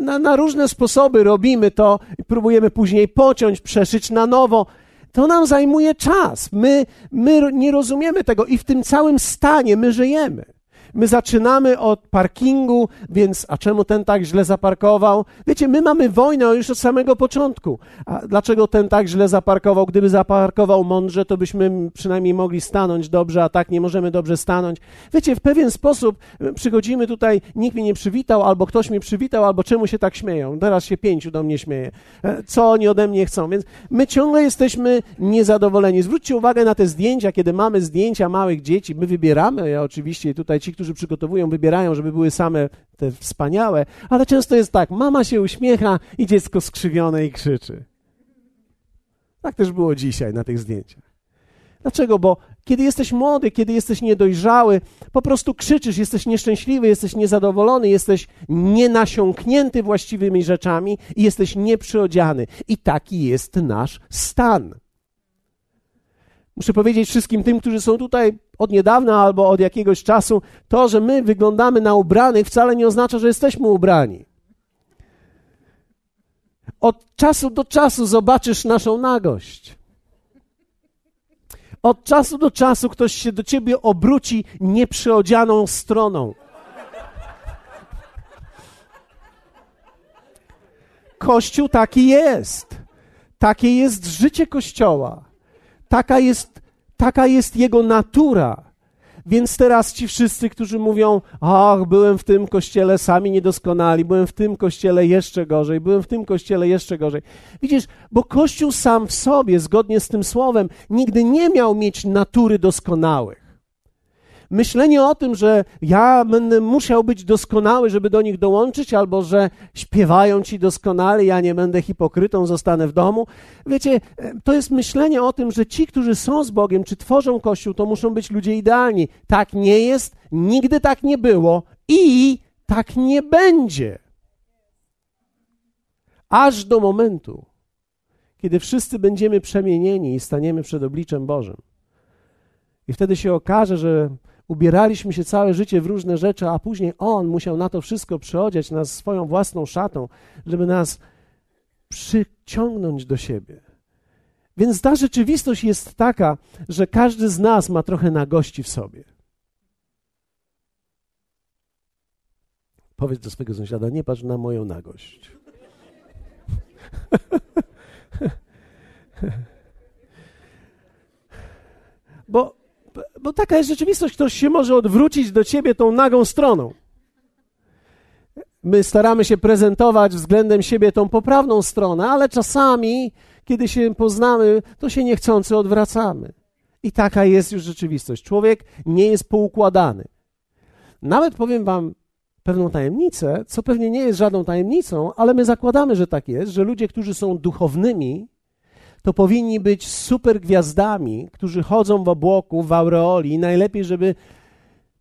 na, na różne sposoby robimy to i próbujemy później pociąć, przeszyć na nowo. To nam zajmuje czas. My, my nie rozumiemy tego i w tym całym stanie my żyjemy. My zaczynamy od parkingu, więc a czemu ten tak źle zaparkował? Wiecie, my mamy wojnę już od samego początku. A dlaczego ten tak źle zaparkował? Gdyby zaparkował mądrze, to byśmy przynajmniej mogli stanąć dobrze, a tak nie możemy dobrze stanąć. Wiecie, w pewien sposób e, przychodzimy tutaj, nikt mnie nie przywitał, albo ktoś mnie przywitał, albo czemu się tak śmieją? Teraz się pięciu do mnie śmieje. E, co oni ode mnie chcą? Więc my ciągle jesteśmy niezadowoleni. Zwróćcie uwagę na te zdjęcia, kiedy mamy zdjęcia małych dzieci, my wybieramy, ja oczywiście tutaj ci, którzy którzy przygotowują, wybierają, żeby były same te wspaniałe, ale często jest tak, mama się uśmiecha i dziecko skrzywione i krzyczy. Tak też było dzisiaj na tych zdjęciach. Dlaczego? Bo kiedy jesteś młody, kiedy jesteś niedojrzały, po prostu krzyczysz, jesteś nieszczęśliwy, jesteś niezadowolony, jesteś nienasiąknięty właściwymi rzeczami i jesteś nieprzyodziany. I taki jest nasz stan. Muszę powiedzieć wszystkim tym, którzy są tutaj od niedawna albo od jakiegoś czasu, to, że my wyglądamy na ubranych, wcale nie oznacza, że jesteśmy ubrani. Od czasu do czasu zobaczysz naszą nagość. Od czasu do czasu ktoś się do ciebie obróci nieprzyodzianą stroną. Kościół taki jest. Takie jest życie Kościoła. Taka jest, taka jest jego natura. Więc teraz ci wszyscy, którzy mówią: Ach, byłem w tym kościele sami niedoskonali, byłem w tym kościele jeszcze gorzej, byłem w tym kościele jeszcze gorzej. Widzisz, bo Kościół sam w sobie, zgodnie z tym słowem, nigdy nie miał mieć natury doskonałych. Myślenie o tym, że ja będę musiał być doskonały, żeby do nich dołączyć, albo że śpiewają ci doskonale, ja nie będę hipokrytą, zostanę w domu. Wiecie, to jest myślenie o tym, że ci, którzy są z Bogiem, czy tworzą Kościół, to muszą być ludzie idealni. Tak nie jest, nigdy tak nie było i tak nie będzie. Aż do momentu, kiedy wszyscy będziemy przemienieni i staniemy przed obliczem Bożym. I wtedy się okaże, że ubieraliśmy się całe życie w różne rzeczy, a później On musiał na to wszystko przyodziać nas swoją własną szatą, żeby nas przyciągnąć do siebie. Więc ta rzeczywistość jest taka, że każdy z nas ma trochę nagości w sobie. Powiedz do swojego sąsiada, nie patrz na moją nagość. Bo bo taka jest rzeczywistość. Ktoś się może odwrócić do ciebie tą nagą stroną. My staramy się prezentować względem siebie tą poprawną stronę, ale czasami, kiedy się poznamy, to się niechcący odwracamy. I taka jest już rzeczywistość. Człowiek nie jest poukładany. Nawet powiem Wam pewną tajemnicę, co pewnie nie jest żadną tajemnicą, ale my zakładamy, że tak jest, że ludzie, którzy są duchownymi, to powinni być super gwiazdami, którzy chodzą w obłoku, w aureoli. Najlepiej, żeby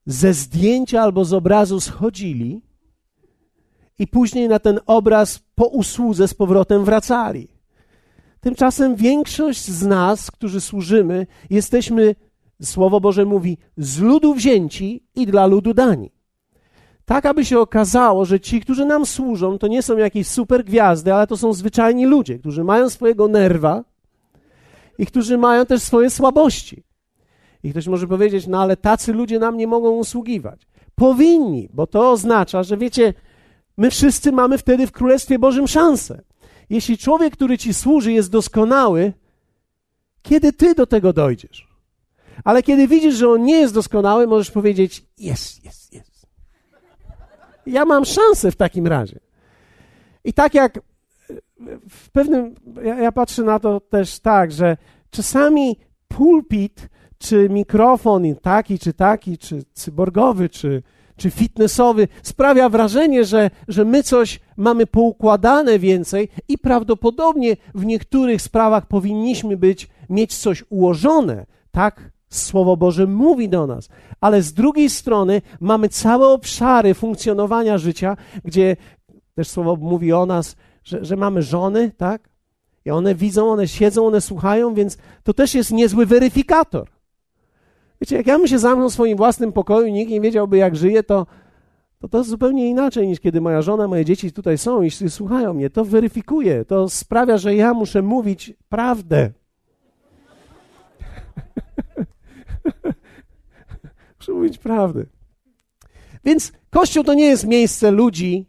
ze zdjęcia albo z obrazu schodzili i później na ten obraz po usłudze z powrotem wracali. Tymczasem większość z nas, którzy służymy, jesteśmy, Słowo Boże mówi, z ludu wzięci i dla ludu dani. Tak, aby się okazało, że ci, którzy nam służą, to nie są jakieś super gwiazdy, ale to są zwyczajni ludzie, którzy mają swojego nerwa, i którzy mają też swoje słabości. I ktoś może powiedzieć, no ale tacy ludzie nam nie mogą usługiwać. Powinni, bo to oznacza, że wiecie, my wszyscy mamy wtedy w Królestwie Bożym szansę. Jeśli człowiek, który ci służy, jest doskonały, kiedy ty do tego dojdziesz? Ale kiedy widzisz, że on nie jest doskonały, możesz powiedzieć: Jest, jest, jest. Ja mam szansę w takim razie. I tak jak w pewnym, ja, ja, patrzę na to też tak, że czasami pulpit, czy mikrofon taki, czy taki, czy cyborgowy, czy, czy fitnessowy sprawia wrażenie, że, że my coś mamy poukładane więcej i prawdopodobnie w niektórych sprawach powinniśmy być, mieć coś ułożone. Tak Słowo Boże mówi do nas. Ale z drugiej strony mamy całe obszary funkcjonowania życia, gdzie też Słowo mówi o nas, że, że mamy żony, tak? I one widzą, one siedzą, one słuchają, więc to też jest niezły weryfikator. Wiecie, jak ja bym się zamknął w swoim własnym pokoju i nikt nie wiedziałby, jak żyję, to, to to zupełnie inaczej niż kiedy moja żona, moje dzieci tutaj są i słuchają mnie. To weryfikuje, to sprawia, że ja muszę mówić prawdę. muszę mówić prawdę. Więc Kościół to nie jest miejsce ludzi,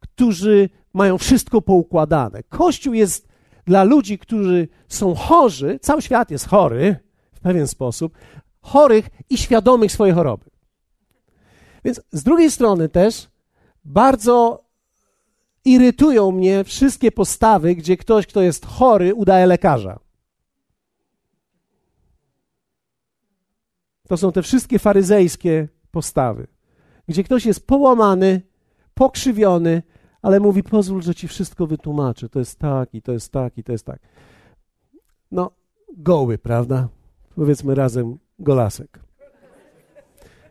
którzy mają wszystko poukładane. Kościół jest dla ludzi, którzy są chorzy, cały świat jest chory w pewien sposób, chorych i świadomych swojej choroby. Więc z drugiej strony też bardzo irytują mnie wszystkie postawy, gdzie ktoś, kto jest chory, udaje lekarza. To są te wszystkie faryzejskie postawy, gdzie ktoś jest połamany, pokrzywiony, ale mówi: Pozwól, że ci wszystko wytłumaczę. To jest tak, i to jest tak, i to jest tak. No, goły, prawda? Powiedzmy razem, golasek.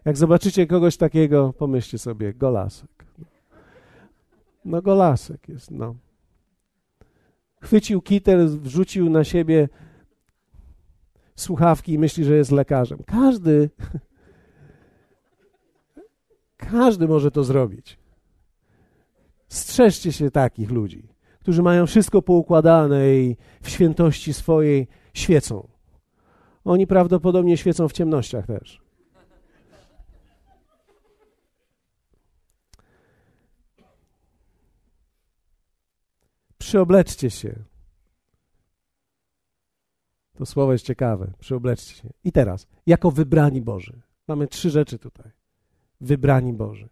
Jak zobaczycie kogoś takiego, pomyślcie sobie, golasek. No, golasek jest, no. Chwycił kitel, wrzucił na siebie słuchawki i myśli, że jest lekarzem. Każdy, każdy może to zrobić. Strzeżcie się takich ludzi, którzy mają wszystko poukładane i w świętości swojej świecą. Oni prawdopodobnie świecą w ciemnościach też. Przyobleczcie się. To słowo jest ciekawe. Przyobleczcie się. I teraz, jako wybrani Boży. Mamy trzy rzeczy tutaj. Wybrani Boży.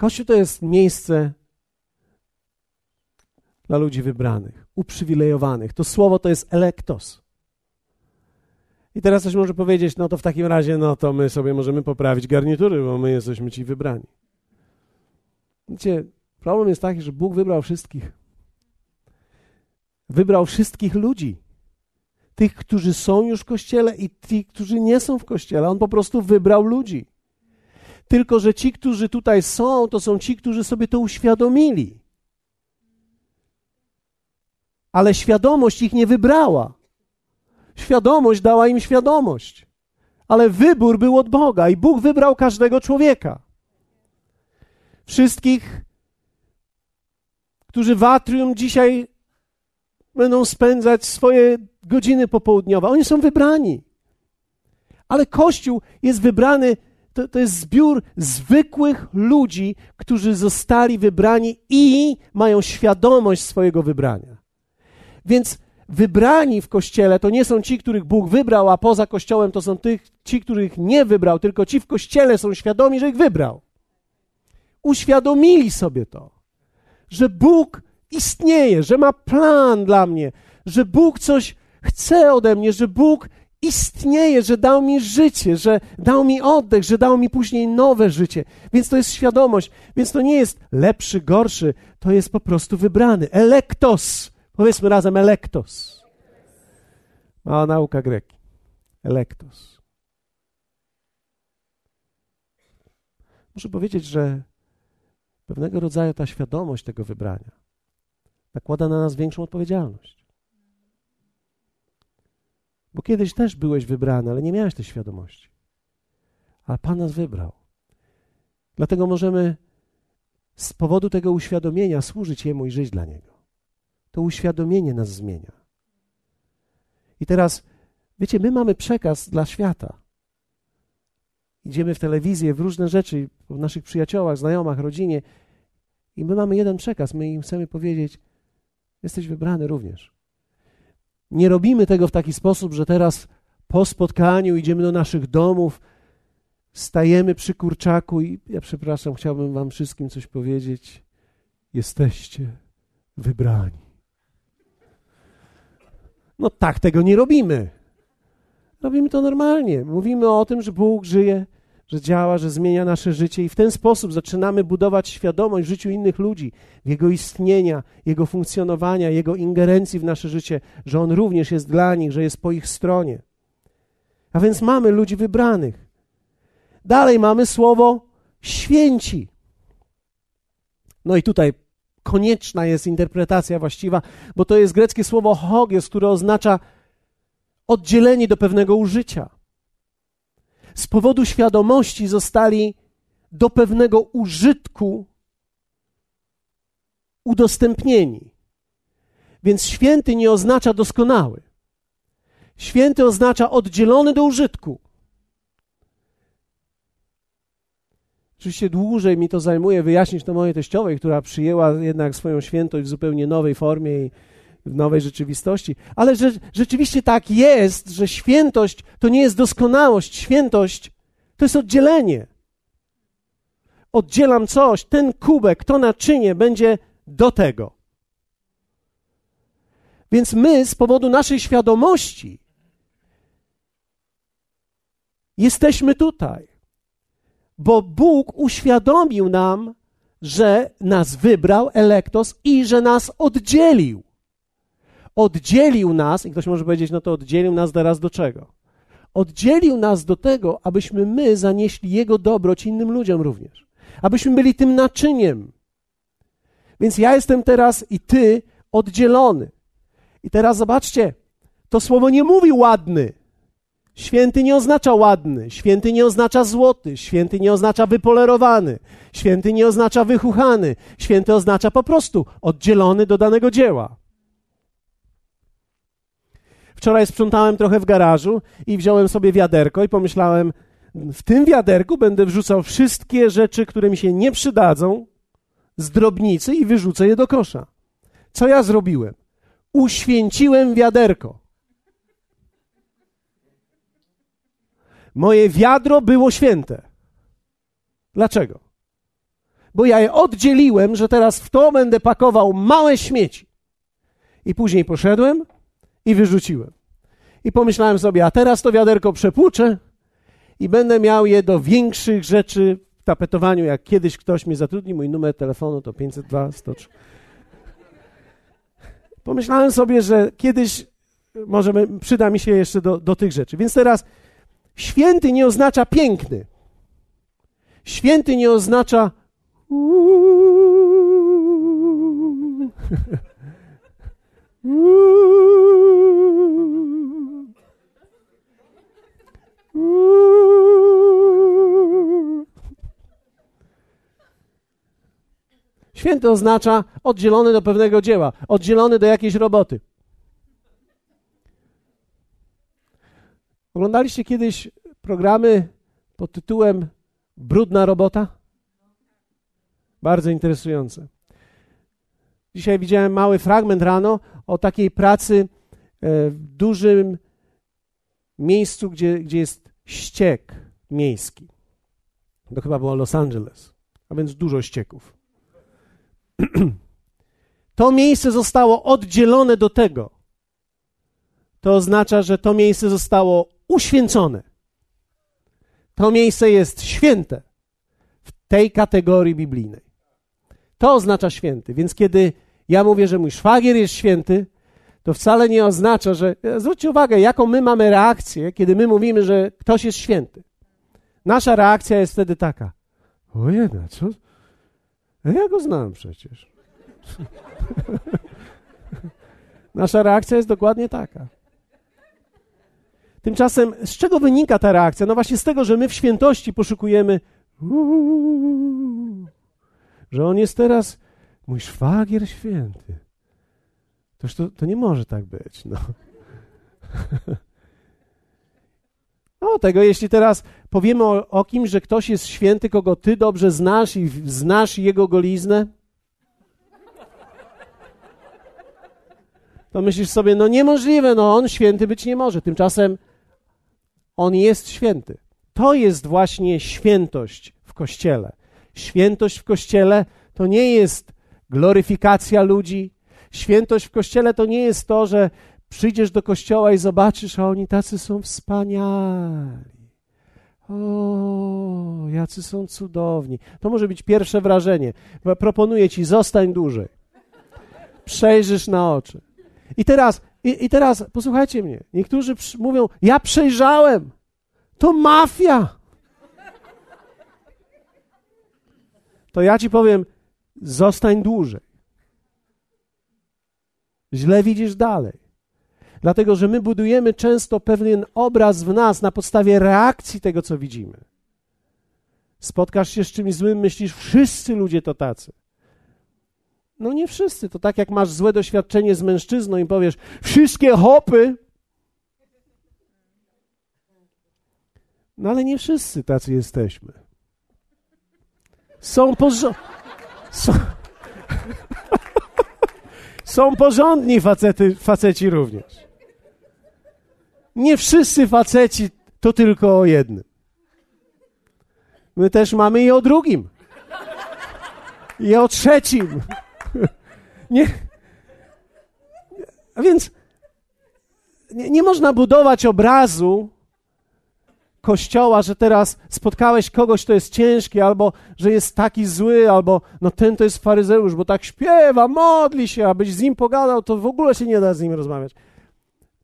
Kościół to jest miejsce dla ludzi wybranych, uprzywilejowanych. To słowo to jest elektos. I teraz ktoś może powiedzieć, no to w takim razie, no to my sobie możemy poprawić garnitury, bo my jesteśmy ci wybrani. Wiecie, problem jest taki, że Bóg wybrał wszystkich. Wybrał wszystkich ludzi. Tych, którzy są już w kościele i tych, którzy nie są w kościele. On po prostu wybrał ludzi. Tylko, że ci, którzy tutaj są, to są ci, którzy sobie to uświadomili. Ale świadomość ich nie wybrała. Świadomość dała im świadomość. Ale wybór był od Boga i Bóg wybrał każdego człowieka. Wszystkich, którzy w atrium dzisiaj będą spędzać swoje godziny popołudniowe. Oni są wybrani. Ale Kościół jest wybrany to, to jest zbiór zwykłych ludzi, którzy zostali wybrani i mają świadomość swojego wybrania. Więc wybrani w kościele to nie są ci, których Bóg wybrał, a poza kościołem to są tych, ci, których nie wybrał, tylko ci w kościele są świadomi, że ich wybrał. Uświadomili sobie to, że Bóg istnieje, że ma plan dla mnie, że Bóg coś chce ode mnie, że Bóg istnieje, że dał mi życie, że dał mi oddech, że dał mi później nowe życie. Więc to jest świadomość. Więc to nie jest lepszy, gorszy, to jest po prostu wybrany. Elektos. Powiedzmy razem elektos. Mała nauka greki. Elektos. Muszę powiedzieć, że pewnego rodzaju ta świadomość tego wybrania nakłada na nas większą odpowiedzialność. Bo kiedyś też byłeś wybrany, ale nie miałeś tej świadomości. Ale Pan nas wybrał. Dlatego możemy z powodu tego uświadomienia służyć Jemu i żyć dla Niego. To uświadomienie nas zmienia. I teraz, wiecie, my mamy przekaz dla świata. Idziemy w telewizję, w różne rzeczy, w naszych przyjaciołach, znajomach, rodzinie i my mamy jeden przekaz. My im chcemy powiedzieć, jesteś wybrany również. Nie robimy tego w taki sposób, że teraz po spotkaniu idziemy do naszych domów, stajemy przy kurczaku i ja przepraszam, chciałbym wam wszystkim coś powiedzieć. Jesteście wybrani. No tak tego nie robimy. Robimy to normalnie. Mówimy o tym, że Bóg żyje, że działa, że zmienia nasze życie i w ten sposób zaczynamy budować świadomość w życiu innych ludzi, Jego istnienia, Jego funkcjonowania, Jego ingerencji w nasze życie, że On również jest dla nich, że jest po ich stronie. A więc mamy ludzi wybranych. Dalej mamy słowo święci. No i tutaj konieczna jest interpretacja właściwa, bo to jest greckie słowo hogios, które oznacza oddzieleni do pewnego użycia. Z powodu świadomości zostali do pewnego użytku udostępnieni. Więc święty nie oznacza doskonały. Święty oznacza oddzielony do użytku. Oczywiście dłużej mi to zajmuje wyjaśnić to mojej teściowej, która przyjęła jednak swoją świętość w zupełnie nowej formie i w nowej rzeczywistości. Ale że, rzeczywiście tak jest, że świętość to nie jest doskonałość. Świętość to jest oddzielenie. Oddzielam coś, ten kubek, to naczynie będzie do tego. Więc my z powodu naszej świadomości jesteśmy tutaj, bo Bóg uświadomił nam, że nas wybrał, elektos, i że nas oddzielił oddzielił nas, i ktoś może powiedzieć, no to oddzielił nas teraz do czego? Oddzielił nas do tego, abyśmy my zanieśli Jego dobroć innym ludziom również. Abyśmy byli tym naczyniem. Więc ja jestem teraz i ty oddzielony. I teraz zobaczcie, to słowo nie mówi ładny. Święty nie oznacza ładny, święty nie oznacza złoty, święty nie oznacza wypolerowany, święty nie oznacza wychuchany, święty oznacza po prostu oddzielony do danego dzieła. Wczoraj sprzątałem trochę w garażu i wziąłem sobie wiaderko i pomyślałem, w tym wiaderku będę wrzucał wszystkie rzeczy, które mi się nie przydadzą z drobnicy i wyrzucę je do kosza. Co ja zrobiłem? Uświęciłem wiaderko. Moje wiadro było święte. Dlaczego? Bo ja je oddzieliłem, że teraz w to będę pakował małe śmieci. I później poszedłem i wyrzuciłem. I pomyślałem sobie, a teraz to wiaderko przepłuczę i będę miał je do większych rzeczy w tapetowaniu. Jak kiedyś ktoś mi zatrudni, mój numer telefonu to 502 103. Pomyślałem sobie, że kiedyś może przyda mi się jeszcze do, do tych rzeczy. Więc teraz święty nie oznacza piękny. Święty nie oznacza Święty oznacza oddzielony do pewnego dzieła, oddzielony do jakiejś roboty. Oglądaliście kiedyś programy pod tytułem Brudna robota? Bardzo interesujące. Dzisiaj widziałem mały fragment rano o takiej pracy e, w dużym miejscu, gdzie, gdzie jest ściek miejski. To chyba było Los Angeles, a więc dużo ścieków. To miejsce zostało oddzielone do tego. To oznacza, że to miejsce zostało uświęcone. To miejsce jest święte w tej kategorii biblijnej. To oznacza święty. Więc kiedy ja mówię, że mój szwagier jest święty, to wcale nie oznacza, że. Zwróćcie uwagę, jaką my mamy reakcję, kiedy my mówimy, że ktoś jest święty. Nasza reakcja jest wtedy taka. O jedna, co? Ja go znam przecież. Nasza reakcja jest dokładnie taka. Tymczasem, z czego wynika ta reakcja? No właśnie z tego, że my w świętości poszukujemy, uuu, że on jest teraz mój szwagier święty. Toż to, to nie może tak być. No. O tego, jeśli teraz powiemy o, o kimś, że ktoś jest święty, kogo ty dobrze znasz i znasz jego goliznę, to myślisz sobie, no niemożliwe, no on święty być nie może. Tymczasem on jest święty. To jest właśnie świętość w Kościele. Świętość w Kościele to nie jest gloryfikacja ludzi. Świętość w Kościele to nie jest to, że Przyjdziesz do kościoła i zobaczysz, a oni tacy są wspaniali. O, jacy są cudowni. To może być pierwsze wrażenie. Proponuję ci, zostań dłużej. Przejrzysz na oczy. I teraz, i, i teraz, posłuchajcie mnie. Niektórzy mówią, ja przejrzałem. To mafia. To ja ci powiem, zostań dłużej. Źle widzisz dalej. Dlatego, że my budujemy często pewien obraz w nas na podstawie reakcji tego, co widzimy. Spotkasz się z czymś złym, myślisz, wszyscy ludzie to tacy. No nie wszyscy. To tak jak masz złe doświadczenie z mężczyzną i powiesz, wszystkie hopy. No ale nie wszyscy tacy jesteśmy. Są porządni. Są... Są porządni facety, faceci również. Nie wszyscy faceci to tylko o jednym. My też mamy i o drugim. I o trzecim. Nie. A więc nie, nie można budować obrazu kościoła, że teraz spotkałeś kogoś, kto jest ciężki, albo że jest taki zły, albo no ten to jest faryzeusz, bo tak śpiewa, modli się, abyś z nim pogadał, to w ogóle się nie da z nim rozmawiać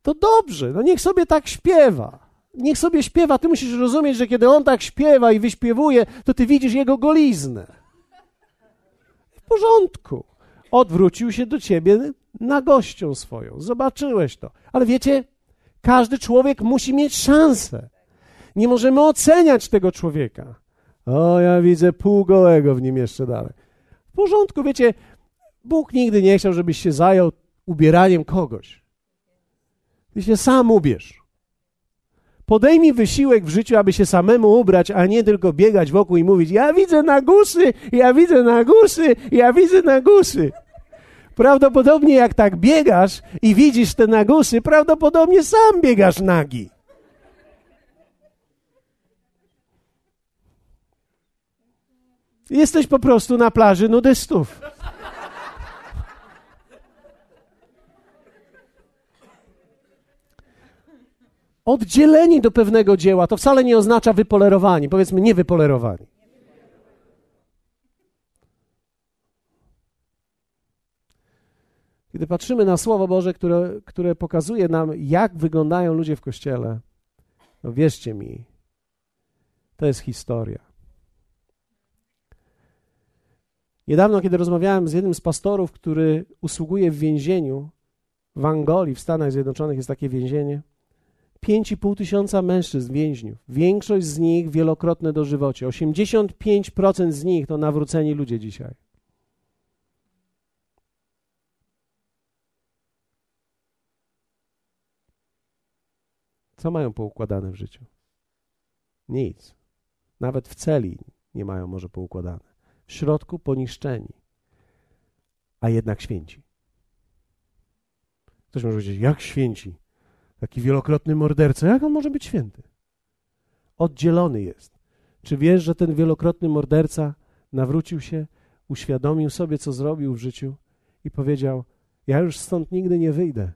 to dobrze, no niech sobie tak śpiewa. Niech sobie śpiewa. Ty musisz rozumieć, że kiedy on tak śpiewa i wyśpiewuje, to ty widzisz jego goliznę. W porządku. Odwrócił się do ciebie na gością swoją. Zobaczyłeś to. Ale wiecie, każdy człowiek musi mieć szansę. Nie możemy oceniać tego człowieka. O, ja widzę półgołego w nim jeszcze dalej. W porządku, wiecie, Bóg nigdy nie chciał, żebyś się zajął ubieraniem kogoś. Ty się sam ubierz. Podejmij wysiłek w życiu, aby się samemu ubrać, a nie tylko biegać wokół i mówić: Ja widzę na gusy, ja widzę na gusy, ja widzę na gusy. Prawdopodobnie jak tak biegasz i widzisz te nagusy, prawdopodobnie sam biegasz nagi. Jesteś po prostu na plaży nudystów. oddzieleni do pewnego dzieła. To wcale nie oznacza wypolerowani, powiedzmy niewypolerowani. Kiedy patrzymy na Słowo Boże, które, które pokazuje nam, jak wyglądają ludzie w Kościele, no wierzcie mi, to jest historia. Niedawno, kiedy rozmawiałem z jednym z pastorów, który usługuje w więzieniu w Angolii, w Stanach Zjednoczonych jest takie więzienie, 5,5 tysiąca mężczyzn, więźniów. Większość z nich wielokrotne dożywocie. 85% z nich to nawróceni ludzie dzisiaj. Co mają poukładane w życiu? Nic. Nawet w celi nie mają może poukładane. W środku poniszczeni, a jednak święci. Ktoś może powiedzieć, jak święci? Taki wielokrotny morderca, jak on może być święty? Oddzielony jest. Czy wiesz, że ten wielokrotny morderca nawrócił się, uświadomił sobie, co zrobił w życiu i powiedział: Ja już stąd nigdy nie wyjdę,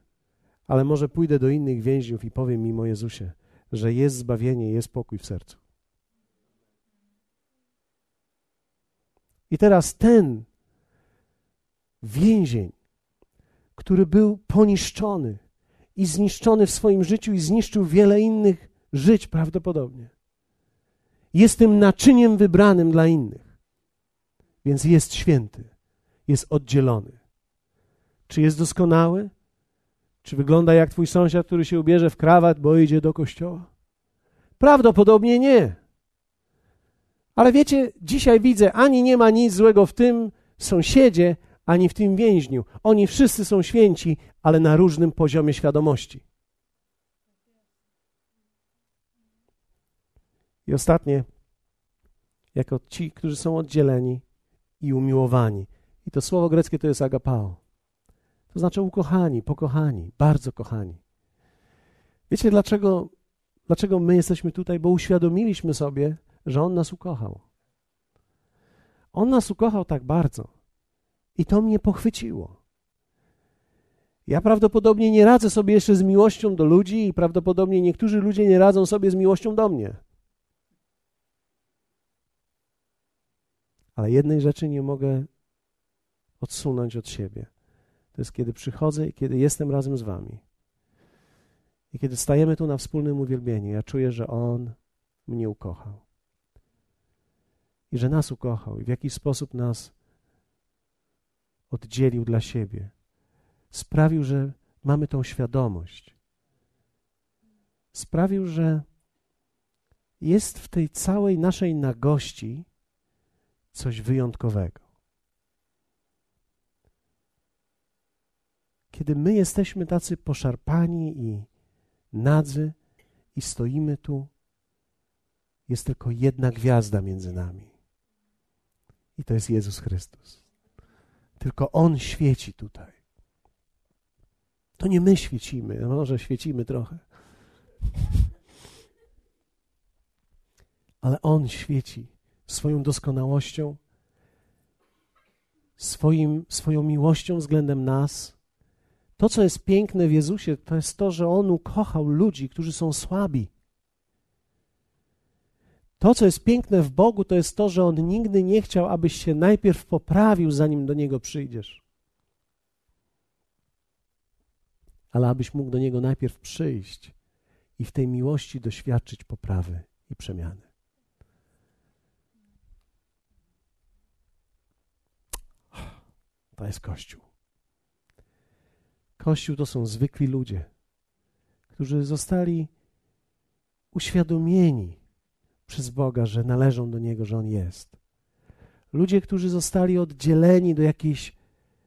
ale może pójdę do innych więźniów i powiem im o Jezusie, że jest zbawienie, jest pokój w sercu. I teraz ten więzień, który był poniszczony, i zniszczony w swoim życiu i zniszczył wiele innych żyć prawdopodobnie. Jest tym naczyniem wybranym dla innych. Więc jest święty, jest oddzielony. Czy jest doskonały? Czy wygląda jak twój sąsiad, który się ubierze w krawat, bo idzie do kościoła? Prawdopodobnie nie. Ale wiecie, dzisiaj widzę, ani nie ma nic złego w tym sąsiedzie, ani w tym więźniu. Oni wszyscy są święci, ale na różnym poziomie świadomości. I ostatnie, jako ci, którzy są oddzieleni i umiłowani. I to słowo greckie to jest agapao. To znaczy ukochani, pokochani, bardzo kochani. Wiecie dlaczego, dlaczego my jesteśmy tutaj? Bo uświadomiliśmy sobie, że On nas ukochał. On nas ukochał tak bardzo, i to mnie pochwyciło. Ja prawdopodobnie nie radzę sobie jeszcze z miłością do ludzi i prawdopodobnie niektórzy ludzie nie radzą sobie z miłością do mnie. Ale jednej rzeczy nie mogę odsunąć od siebie. To jest kiedy przychodzę i kiedy jestem razem z Wami. I kiedy stajemy tu na wspólnym uwielbieniu, ja czuję, że On mnie ukochał. I że nas ukochał i w jakiś sposób nas oddzielił dla siebie. Sprawił, że mamy tą świadomość. Sprawił, że jest w tej całej naszej nagości coś wyjątkowego. Kiedy my jesteśmy tacy poszarpani i nadzy i stoimy tu, jest tylko jedna gwiazda między nami. I to jest Jezus Chrystus. Tylko On świeci tutaj. To nie my świecimy, może świecimy trochę. Ale On świeci swoją doskonałością, swoim, swoją miłością względem nas. To, co jest piękne w Jezusie, to jest to, że On ukochał ludzi, którzy są słabi. To, co jest piękne w Bogu, to jest to, że On nigdy nie chciał, abyś się najpierw poprawił, zanim do Niego przyjdziesz. Ale abyś mógł do Niego najpierw przyjść i w tej miłości doświadczyć poprawy i przemiany. To jest Kościół. Kościół to są zwykli ludzie, którzy zostali uświadomieni przez Boga, że należą do Niego, że On jest. Ludzie, którzy zostali oddzieleni do jakiejś,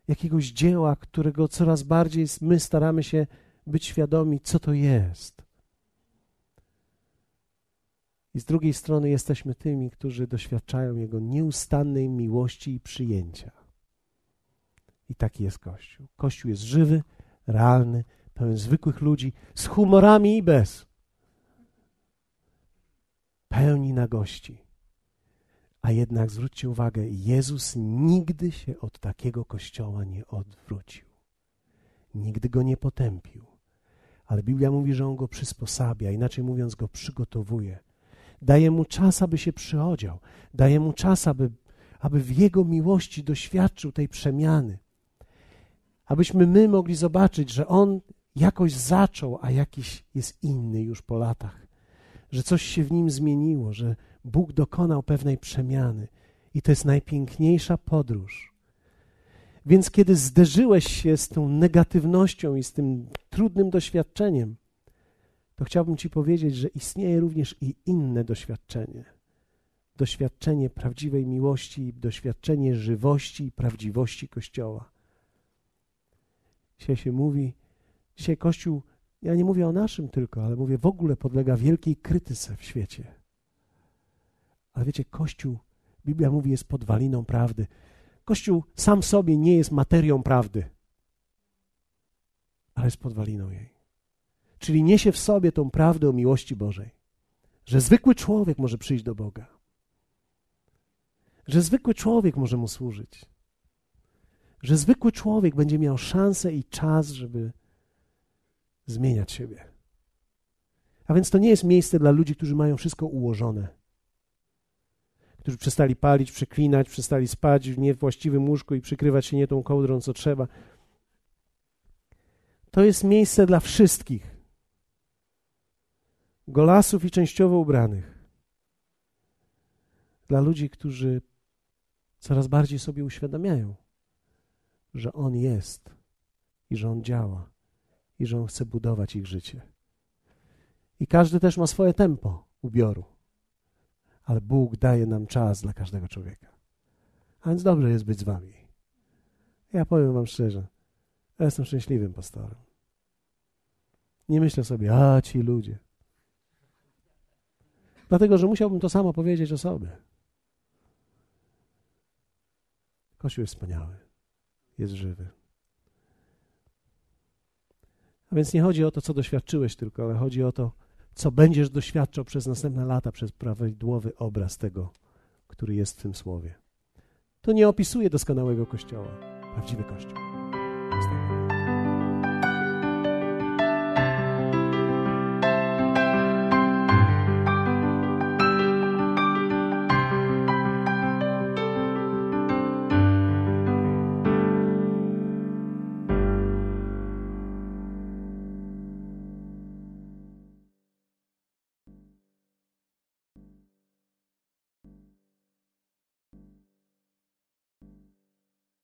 jakiegoś dzieła, którego coraz bardziej my staramy się być świadomi, co to jest. I z drugiej strony jesteśmy tymi, którzy doświadczają Jego nieustannej miłości i przyjęcia. I taki jest Kościół. Kościół jest żywy, realny, pełen zwykłych ludzi, z humorami i bez. Pełni nagości. A jednak zwróćcie uwagę, Jezus nigdy się od takiego kościoła nie odwrócił. Nigdy go nie potępił. Ale Biblia mówi, że on go przysposabia, inaczej mówiąc, go przygotowuje. Daje mu czas, aby się przyodział. Daje mu czas, aby, aby w jego miłości doświadczył tej przemiany abyśmy my mogli zobaczyć, że on jakoś zaczął, a jakiś jest inny już po latach, że coś się w nim zmieniło, że Bóg dokonał pewnej przemiany. I to jest najpiękniejsza podróż. Więc kiedy zderzyłeś się z tą negatywnością i z tym trudnym doświadczeniem, to chciałbym Ci powiedzieć, że istnieje również i inne doświadczenie. Doświadczenie prawdziwej miłości, doświadczenie żywości i prawdziwości Kościoła. Dzisiaj się mówi, dzisiaj Kościół, ja nie mówię o naszym tylko, ale mówię w ogóle podlega wielkiej krytyce w świecie. Ale wiecie, Kościół, Biblia mówi, jest podwaliną prawdy. Kościół sam w sobie nie jest materią prawdy, ale jest podwaliną jej. Czyli niesie w sobie tą prawdę o miłości Bożej, że zwykły człowiek może przyjść do Boga, że zwykły człowiek może mu służyć, że zwykły człowiek będzie miał szansę i czas, żeby zmieniać siebie. A więc to nie jest miejsce dla ludzi, którzy mają wszystko ułożone. Którzy przestali palić, przeklinać, przestali spać w niewłaściwym łóżku i przykrywać się nie tą kołdrą, co trzeba. To jest miejsce dla wszystkich. Golasów i częściowo ubranych. Dla ludzi, którzy coraz bardziej sobie uświadamiają, że On jest i że On działa i że On chce budować ich życie. I każdy też ma swoje tempo ubioru, ale Bóg daje nam czas dla każdego człowieka. A więc dobrze jest być z Wami. Ja powiem Wam szczerze, ja jestem szczęśliwym pastorem. Nie myślę sobie, a ci ludzie. Dlatego, że musiałbym to samo powiedzieć o sobie. Kościół jest wspaniały jest żywy. A więc nie chodzi o to, co doświadczyłeś tylko, ale chodzi o to, co będziesz doświadczał przez następne lata, przez prawidłowy obraz tego, który jest w tym słowie. To nie opisuje doskonałego Kościoła. Prawdziwy Kościół.